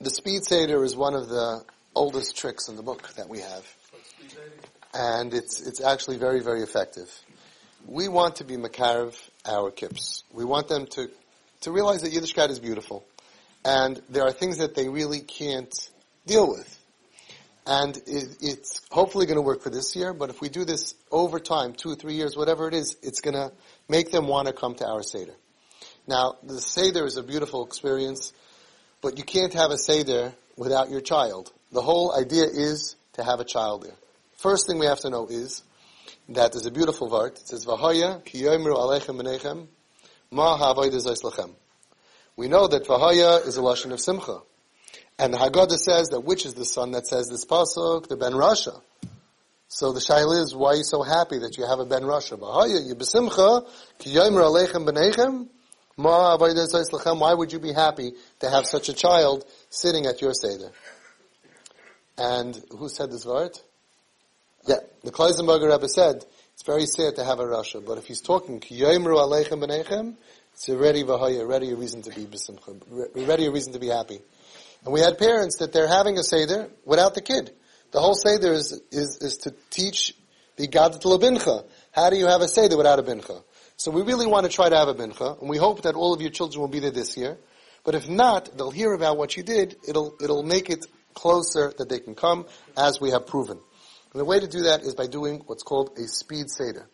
the speed seder is one of the oldest tricks in the book that we have. And it's, it's actually very, very effective. We want to be Makarev our kips. We want them to, to realize that Yiddishkeit is beautiful. And there are things that they really can't deal with. And it, it's hopefully going to work for this year, but if we do this over time, two or three years, whatever it is, it's going to make them want to come to our Seder. Now, the Seder is a beautiful experience, but you can't have a Seder without your child. The whole idea is to have a child there. First thing we have to know is that there's a beautiful word. It says, Vahaya ki yoimru alechem benechem ma lachem. We know that Vahaya is a lashon of simcha. And the Haggadah says that which is the son that says this pasuk, the Ben Rasha. So the shaila is, why are you so happy that you have a Ben Rasha? Vahaya, you besimcha, ki yoimru alechem benechem why would you be happy to have such a child sitting at your Seder? And who said this word? Yeah, the Klausenberger Rebbe said, it's very sad to have a Rasha, but if he's talking, it's already a reason to be besimcha, already a reason to be happy. And we had parents that they're having a Seder without the kid. The whole Seder is, is, is to teach the Gadat Labincha. How do you have a Seder without a Bincha? So we really want to try to have a mincha, and we hope that all of your children will be there this year. But if not, they'll hear about what you did. It'll it'll make it closer that they can come, as we have proven. And the way to do that is by doing what's called a speed seder.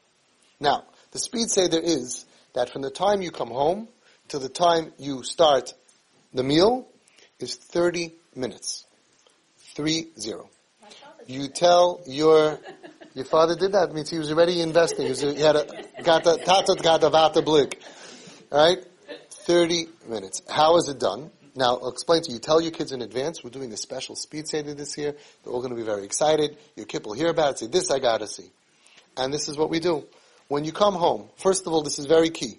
Now, the speed seder is that from the time you come home to the time you start the meal is 30 minutes. Three zero. You tell your your father did that. It means he was already investing. He, was, he had a gata tatat gata vata blick. All right, thirty minutes. How is it done? Now, I'll explain to you. Tell your kids in advance. We're doing a special speed seder this year. They're all going to be very excited. Your kid will hear about it. Say, "This I got to see." And this is what we do. When you come home, first of all, this is very key.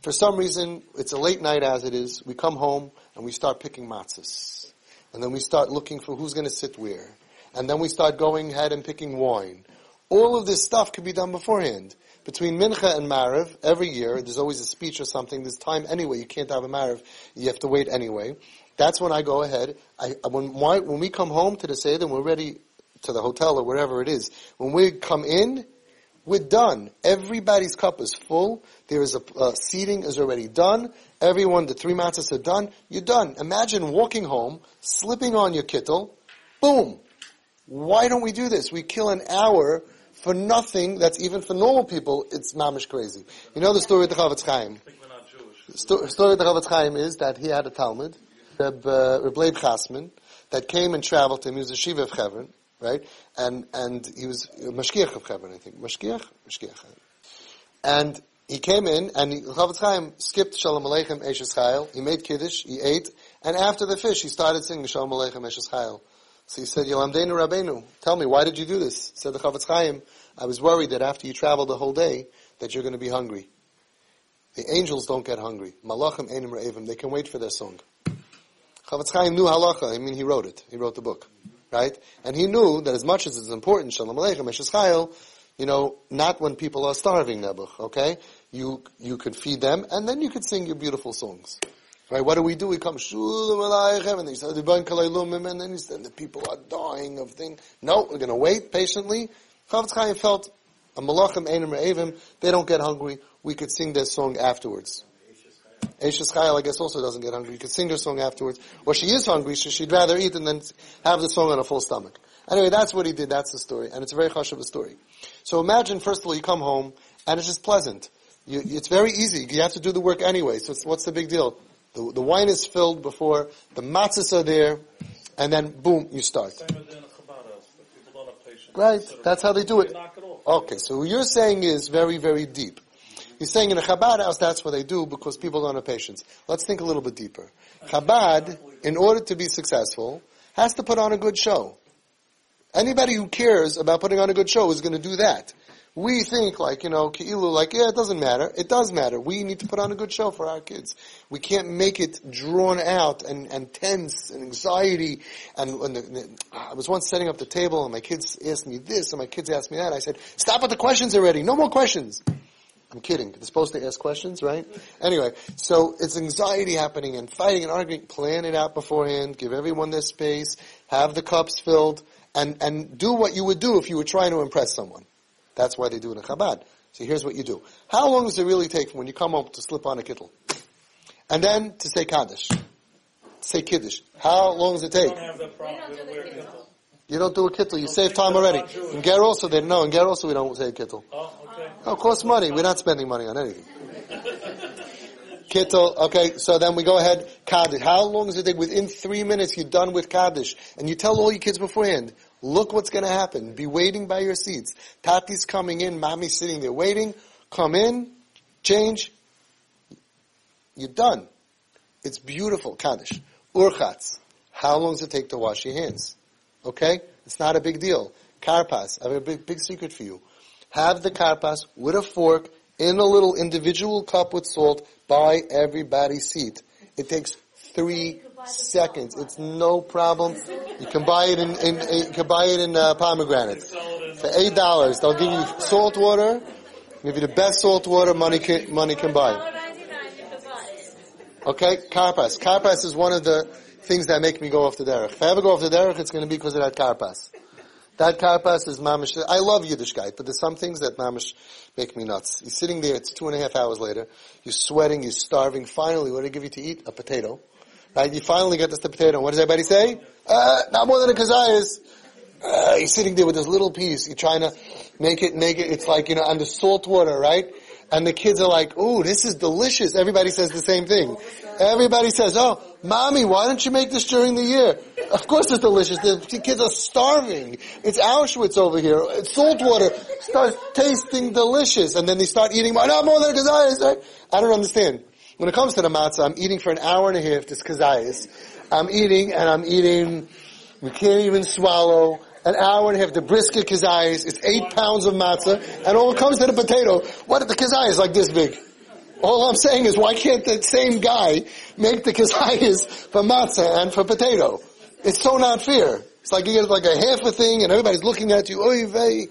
For some reason, it's a late night as it is. We come home and we start picking matzahs. And then we start looking for who's going to sit where. And then we start going ahead and picking wine. All of this stuff can be done beforehand. Between Mincha and Mariv, every year, there's always a speech or something. There's time anyway. You can't have a Mariv. You have to wait anyway. That's when I go ahead. I, when, when we come home to the Seder, we're ready to the hotel or wherever it is. When we come in, we're done. Everybody's cup is full. There is a seating is already done. Everyone, the three matzahs are done. You're done. Imagine walking home, slipping on your kittel, boom. Why don't we do this? We kill an hour for nothing that's even for normal people, it's mamish crazy. You know the story of the Chofetz Chaim? The story of the Chofetz Chaim is that he had a Talmud, uh, Reb Leib Chasman, that came and traveled to him. He was a Shiva of Chevron, right? And, and he was Mashkiach of Chevron, I think. Mashkiach? Mashkiach. And he came in, and the Chofetz Chaim skipped Shalom Aleichem Eshes Chayil. He made Kiddush, he ate, and after the fish, he started singing Shalom Aleichem Eshes Chayil. So he said, Yolamdeinu Rabbeinu, tell me, why did you do this? Said the Chofetz Chaim, I was worried that after you travel the whole day, that you're going to be hungry. The angels don't get hungry. Malachim Einim Re'evim, they can wait for their song. Chofetz Chaim knew halacha, I mean he wrote it, he wrote the book. Right? And he knew that as much as it's important, Shalom Aleichem, Eshes you know, not when people are starving, Nebuch, okay? You, you could feed them, and then you could sing your beautiful songs. Right? What do we do? We come shulam alaychem, and they ban and then he said the people are dying of things. No, we're going to wait patiently. Chofetz Chaim felt a malachim einim re'evim. They don't get hungry. We could sing their song afterwards. Eishes Chayil, I guess, also doesn't get hungry. You could sing their song afterwards. Or she is hungry, so she'd rather eat and then have the song on a full stomach. Anyway, that's what he did. That's the story. And it's a very hush of a story. So imagine, first of all, you come home, and it's just pleasant. You, it's very easy. You have to do the work anyway, so what's the big deal? The, the wine is filled before the matzahs are there, and then boom, you start. Right, that's how they do it. Okay, so what you're saying is very, very deep. You're saying in a Chabad house, that's what they do because people don't have patience. Let's think a little bit deeper. Chabad, in order to be successful, has to put on a good show. Anybody who cares about putting on a good show is going to do that we think like, you know, Ki'ilu, like, yeah, it doesn't matter. It does matter. We need to put on a good show for our kids. We can't make it drawn out and, and tense and anxiety. And when the, the, I was once setting up the table and my kids asked me this and my kids asked me that. I said, stop with the questions already. No more questions. I'm kidding. They're supposed to ask questions, right? Anyway, so it's anxiety happening and fighting and arguing. Plan it out beforehand. Give everyone their space. Have the cups filled. And, and do what you would do if you were trying to impress someone. That's why they do it in Chabad. So here's what you do. How long does it really take when you come home to slip on a kittel? And then to say Kaddish. To say Kiddush. How long does it take? You don't do a kittel. You save time already. In Ger also, they no. In Ger also, we don't say a kittel. Oh, okay. No, it costs money. We're not spending money on anything. Kittel. Okay, so then we go ahead. Kaddish. How long does it take? Within three minutes, you're done with Kaddish, and you tell all your kids beforehand. Look what's going to happen. Be waiting by your seats. Tati's coming in. Mommy's sitting there waiting. Come in. Change. You're done. It's beautiful. Kaddish. Urchatz. How long does it take to wash your hands? Okay? It's not a big deal. Karpas. I have a big, big secret for you. Have the karpas with a fork in a little individual cup with salt by everybody's seat. It takes three seconds. It's no problem. You can buy it in, in, in you can buy it in uh, pomegranate for eight dollars. They'll give you salt water. Give you the best salt water money can, money can buy. Okay, karpas. Karpas is one of the things that make me go off the derech. If I ever go off the derech, it's going to be because of that karpas. That karpas is mamish. I love Yiddishkeit, but there's some things that mamish make me nuts. You're sitting there, it's two and a half hours later, you're sweating, you're starving, finally, what do they give you to eat? A potato. Right? You finally get this potato, what does everybody say? Uh, not more than a kazayas. Uh, you're sitting there with this little piece, you're trying to make it, make it, it's like, you know, under salt water, right? And the kids are like, ooh, this is delicious. Everybody says the same thing. Everybody says, oh, mommy, why don't you make this during the year? Of course it's delicious. The kids are starving. It's Auschwitz over here. It's salt water. Starts tasting delicious. And then they start eating more. No, more than kazayas. I don't understand. When it comes to the matzah, I'm eating for an hour and a half this kazayas. I'm eating and I'm eating. We can't even swallow an hour and a half. The Brisker kazayas, it's eight pounds of matzah, and all it comes to the potato, what if the kazayas like this big? All I'm saying is, why can't the same guy make the kazayas for matzah and for potato? It's so not fair. It's like you get like a half a thing, and everybody's looking at you. Oy vey.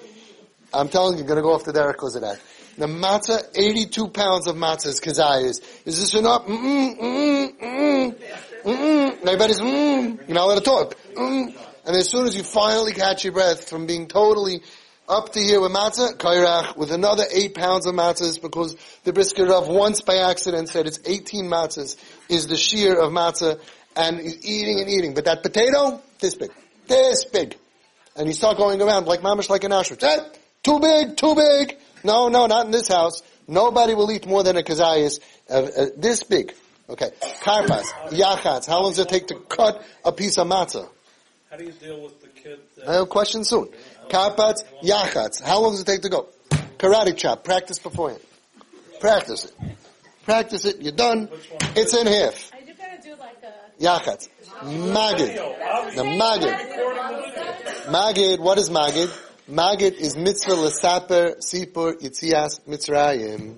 I'm telling you, you're gonna go off the of that. The matzah, 82 pounds of matzah is kazayas. Is this enough? Mm-mm, mm-mm, mm-mm, mm-mm. Everybody's, mm. You're not allowed to talk. Mm. And as soon as you finally catch your breath from being totally up to here with matzah, kairach, with another eight pounds of matzahs, because the Brisker of once by accident said it's 18 matzahs, is the shiur of matzah, and he's eating and eating. But that potato, this big. This big. And you start going around like mamish like an Auschwitz. Eh, too big, too big. No, no, not in this house. Nobody will eat more than a kazayas, uh, uh, this big. Okay. Karpas, yachatz. How long does it take to cut a piece of matzah? How do you deal with the kid? I have a question soon. Karpas, yachatz. How long does it take to go? Karate chop. Practice beforehand. Practice it. Practice it. You're done. It's in half. I just gotta do like a. Yachatz. Magid. The magid. Magid. What is magid? Magid is mitzvah lesaper sipur yitzias mitzrayim.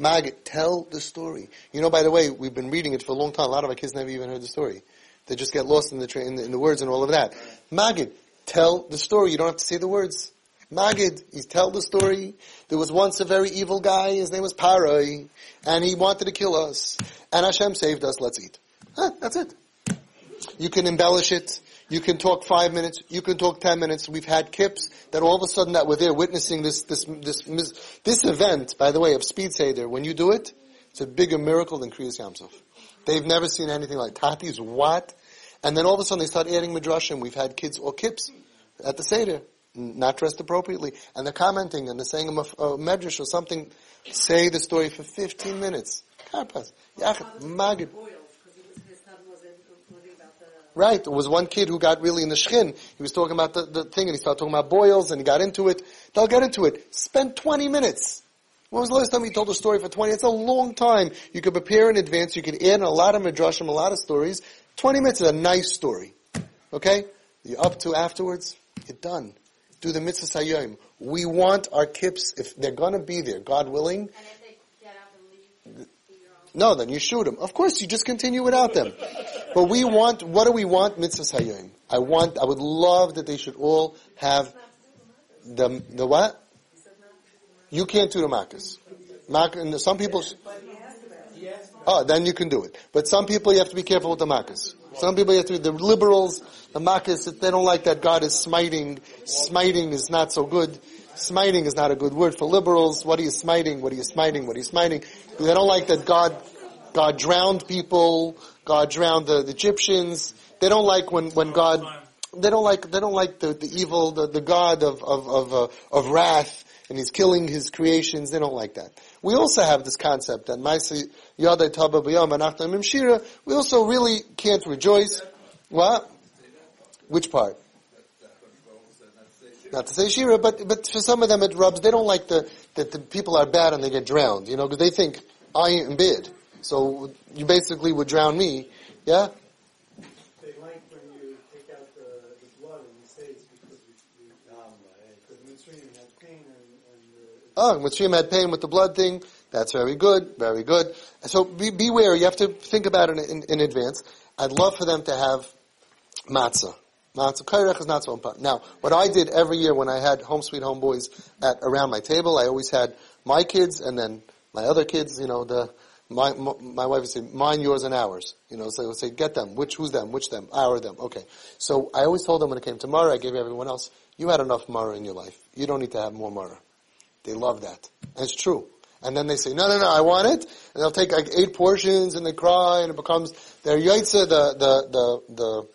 Magid. Tell the story. You know, by the way, we've been reading it for a long time. A lot of our kids never even heard the story. They just get lost in the, tra- in the, in the words and all of that. Magid, tell the story. You don't have to say the words. Magid, you tell the story. There was once a very evil guy. His name was Parai, and he wanted to kill us. And Hashem saved us. Let's eat. Huh, that's it. You can embellish it. You can talk five minutes. You can talk ten minutes. We've had kips that all of a sudden that were there witnessing this this this this event. By the way, of Speed Seder, when you do it, it's a bigger miracle than Kriyas Yamsuf. They've never seen anything like Tati's what? And then all of a sudden they start adding midrashim. We've had kids or kips at the Seder, not dressed appropriately, and they're commenting and they're saying a, a medrash or something. Say the story for 15 minutes. Karpas. Yachid. Magid. Right. There was one kid who got really in the shchin. He was talking about the, the thing and he started talking about boils and he got into it. They'll get into it. Spend 20 minutes. When was the last time you told a story for 20? It's a long time. You could prepare in advance. You could add a lot of midrashim, a lot of stories. 20 minutes is a nice story. Okay? You're up to afterwards. You're done. Do the mitzvah sayyim. We want our kips, if they're gonna be there, God willing. No, then you shoot them. Of course, you just continue without them. But we want, what do we want? Mitzvah sayyim. I want, I would love that they should all have the, the what? You can't do the makas. Some people. Oh, then you can do it. But some people you have to be careful with the makas. Some people you have to the liberals, the makas, they don't like that God is smiting. Smiting is not so good. Smiting is not a good word for liberals. What are you smiting? What are you smiting? What are you smiting? They don't like that God, God drowned people. God drowned the, the Egyptians. They don't like when, when God, they don't like, they don't like the, the evil, the, the God of, of, of, uh, of wrath and he's killing his creations. They don't like that. We also have this concept that Maisi Yadai Taba B'Yom Mimshira. We also really can't rejoice. What? Which part? Not to say Shira, but but for some of them it rubs. They don't like the that the people are bad and they get drowned. You know, because they think I am bad. So you basically would drown me. Yeah. They like when you take out the, the blood and you say it's because we, we because Mitzrayim had pain and, and Oh, Mitzrayim had pain with the blood thing. That's very good, very good. So be, beware. You have to think about it in, in, advance. I'd love for them to have matzah. Matzah kairech is not so important. Now, what I did every year when I had Home Sweet Home Boys at around my table, I always had my kids and then my other kids. You know, the my my wife would say mine, yours, and ours. You know, so I would say get them. Which who's them? Which them? Our them. Okay. So I always told them when it came to Mara, I gave everyone else. You had enough Mara in your life. You don't need to have more Mara. They love that. And it's true. And then they say, no, no, no, I want it. And they'll take like eight portions and they cry and it becomes their yaitza, the, the, the, the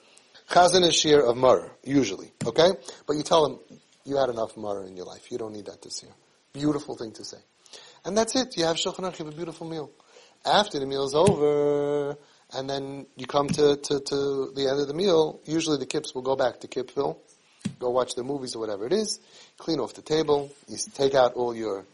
chazan shir of murr, usually. Okay? But you tell them, you had enough murr in your life. You don't need that this year. Beautiful thing to say. And that's it. You have shulchan aruch, you have a beautiful meal. After the meal is over, and then you come to, to, to the end of the meal, usually the kips will go back to Kipville, go watch the movies or whatever it is, clean off the table, you take out all your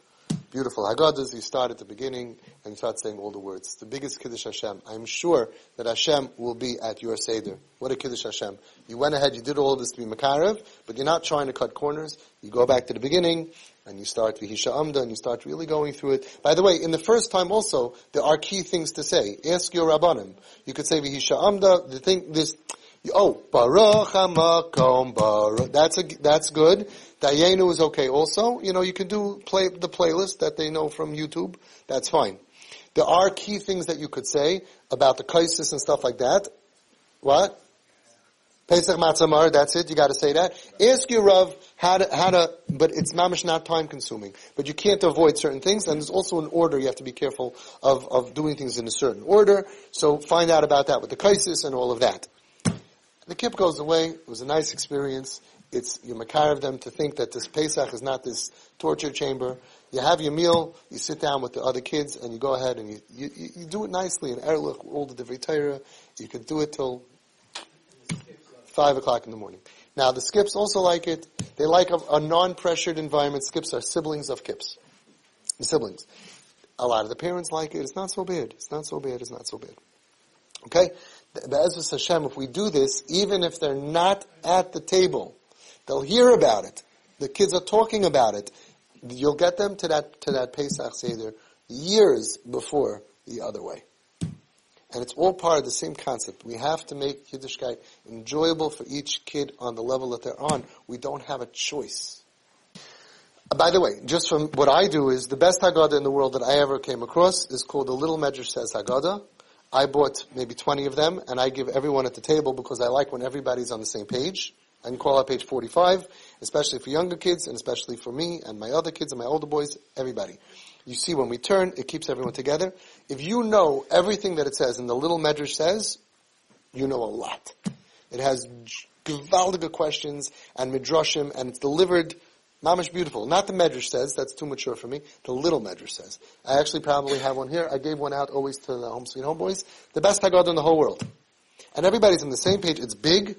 beautiful Haggadahs. You start at the beginning and start saying all the words. The biggest Kiddush Hashem. I'm sure that Hashem will be at your Seder. What a Kiddush Hashem. You went ahead, you did all this to be Makarev, but you're not trying to cut corners. You go back to the beginning and you start Vihisha Amda and you start really going through it. By the way, in the first time also, there are key things to say. Ask your Rabbanim. You could say Vihisha Amda, the thing, this, Oh, Baruch Hamakom Baruch. That's a, that's good. Dayenu is okay also. You know, you can do play the playlist that they know from YouTube. That's fine. There are key things that you could say about the kaisis and stuff like that. What? Pesach Matzamar, that's it, you gotta say that. Ask your Rav how to, how to, but it's mamish not time consuming. But you can't avoid certain things, and there's also an order, you have to be careful of, of doing things in a certain order. So find out about that with the kaisis and all of that. The kip goes away, it was a nice experience, it's, you of them to think that this Pesach is not this torture chamber. You have your meal, you sit down with the other kids, and you go ahead and you, you, you do it nicely in Erlich, all the Divrei Torah. You can do it till five o'clock in the morning. Now the skips also like it. They like a, a non-pressured environment. Skips are siblings of kips. The siblings. A lot of the parents like it. It's not so bad. It's not so bad. It's not so bad. Okay? Be'ezus Hashem, if we do this, even if they're not at the table, They'll hear about it. The kids are talking about it. You'll get them to that, to that Pesach Seder years before the other way. And it's all part of the same concept. We have to make Yiddishkeit enjoyable for each kid on the level that they're on. We don't have a choice. Uh, by the way, just from what I do is the best Haggadah in the world that I ever came across is called the Little Medrash Says Haggadah. I bought maybe 20 of them and I give everyone at the table because I like when everybody's on the same page. Can call out page 45, especially for younger kids and especially for me and my other kids and my older boys, everybody. You see when we turn, it keeps everyone together. If you know everything that it says and the little medrash says, you know a lot. It has gewaldige questions and midrashim and it's delivered mamish beautiful. Not the medrash says, that's too mature for me. The little medrash says. I actually probably have one here. I gave one out always to the Home Sweet Home Boys. The best Haggadah in the whole world. And everybody's on the same page. It's big.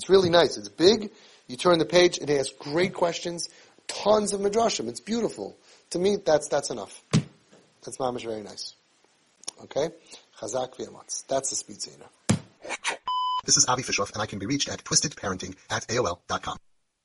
It's really nice. It's big. You turn the page, it asks great questions, tons of midrashim. It's beautiful. To me, that's that's enough. That's mamish very nice. Okay, chazak v'yamatz. That's the speed This is Avi Fishoff, and I can be reached at twistedparenting at aol.com.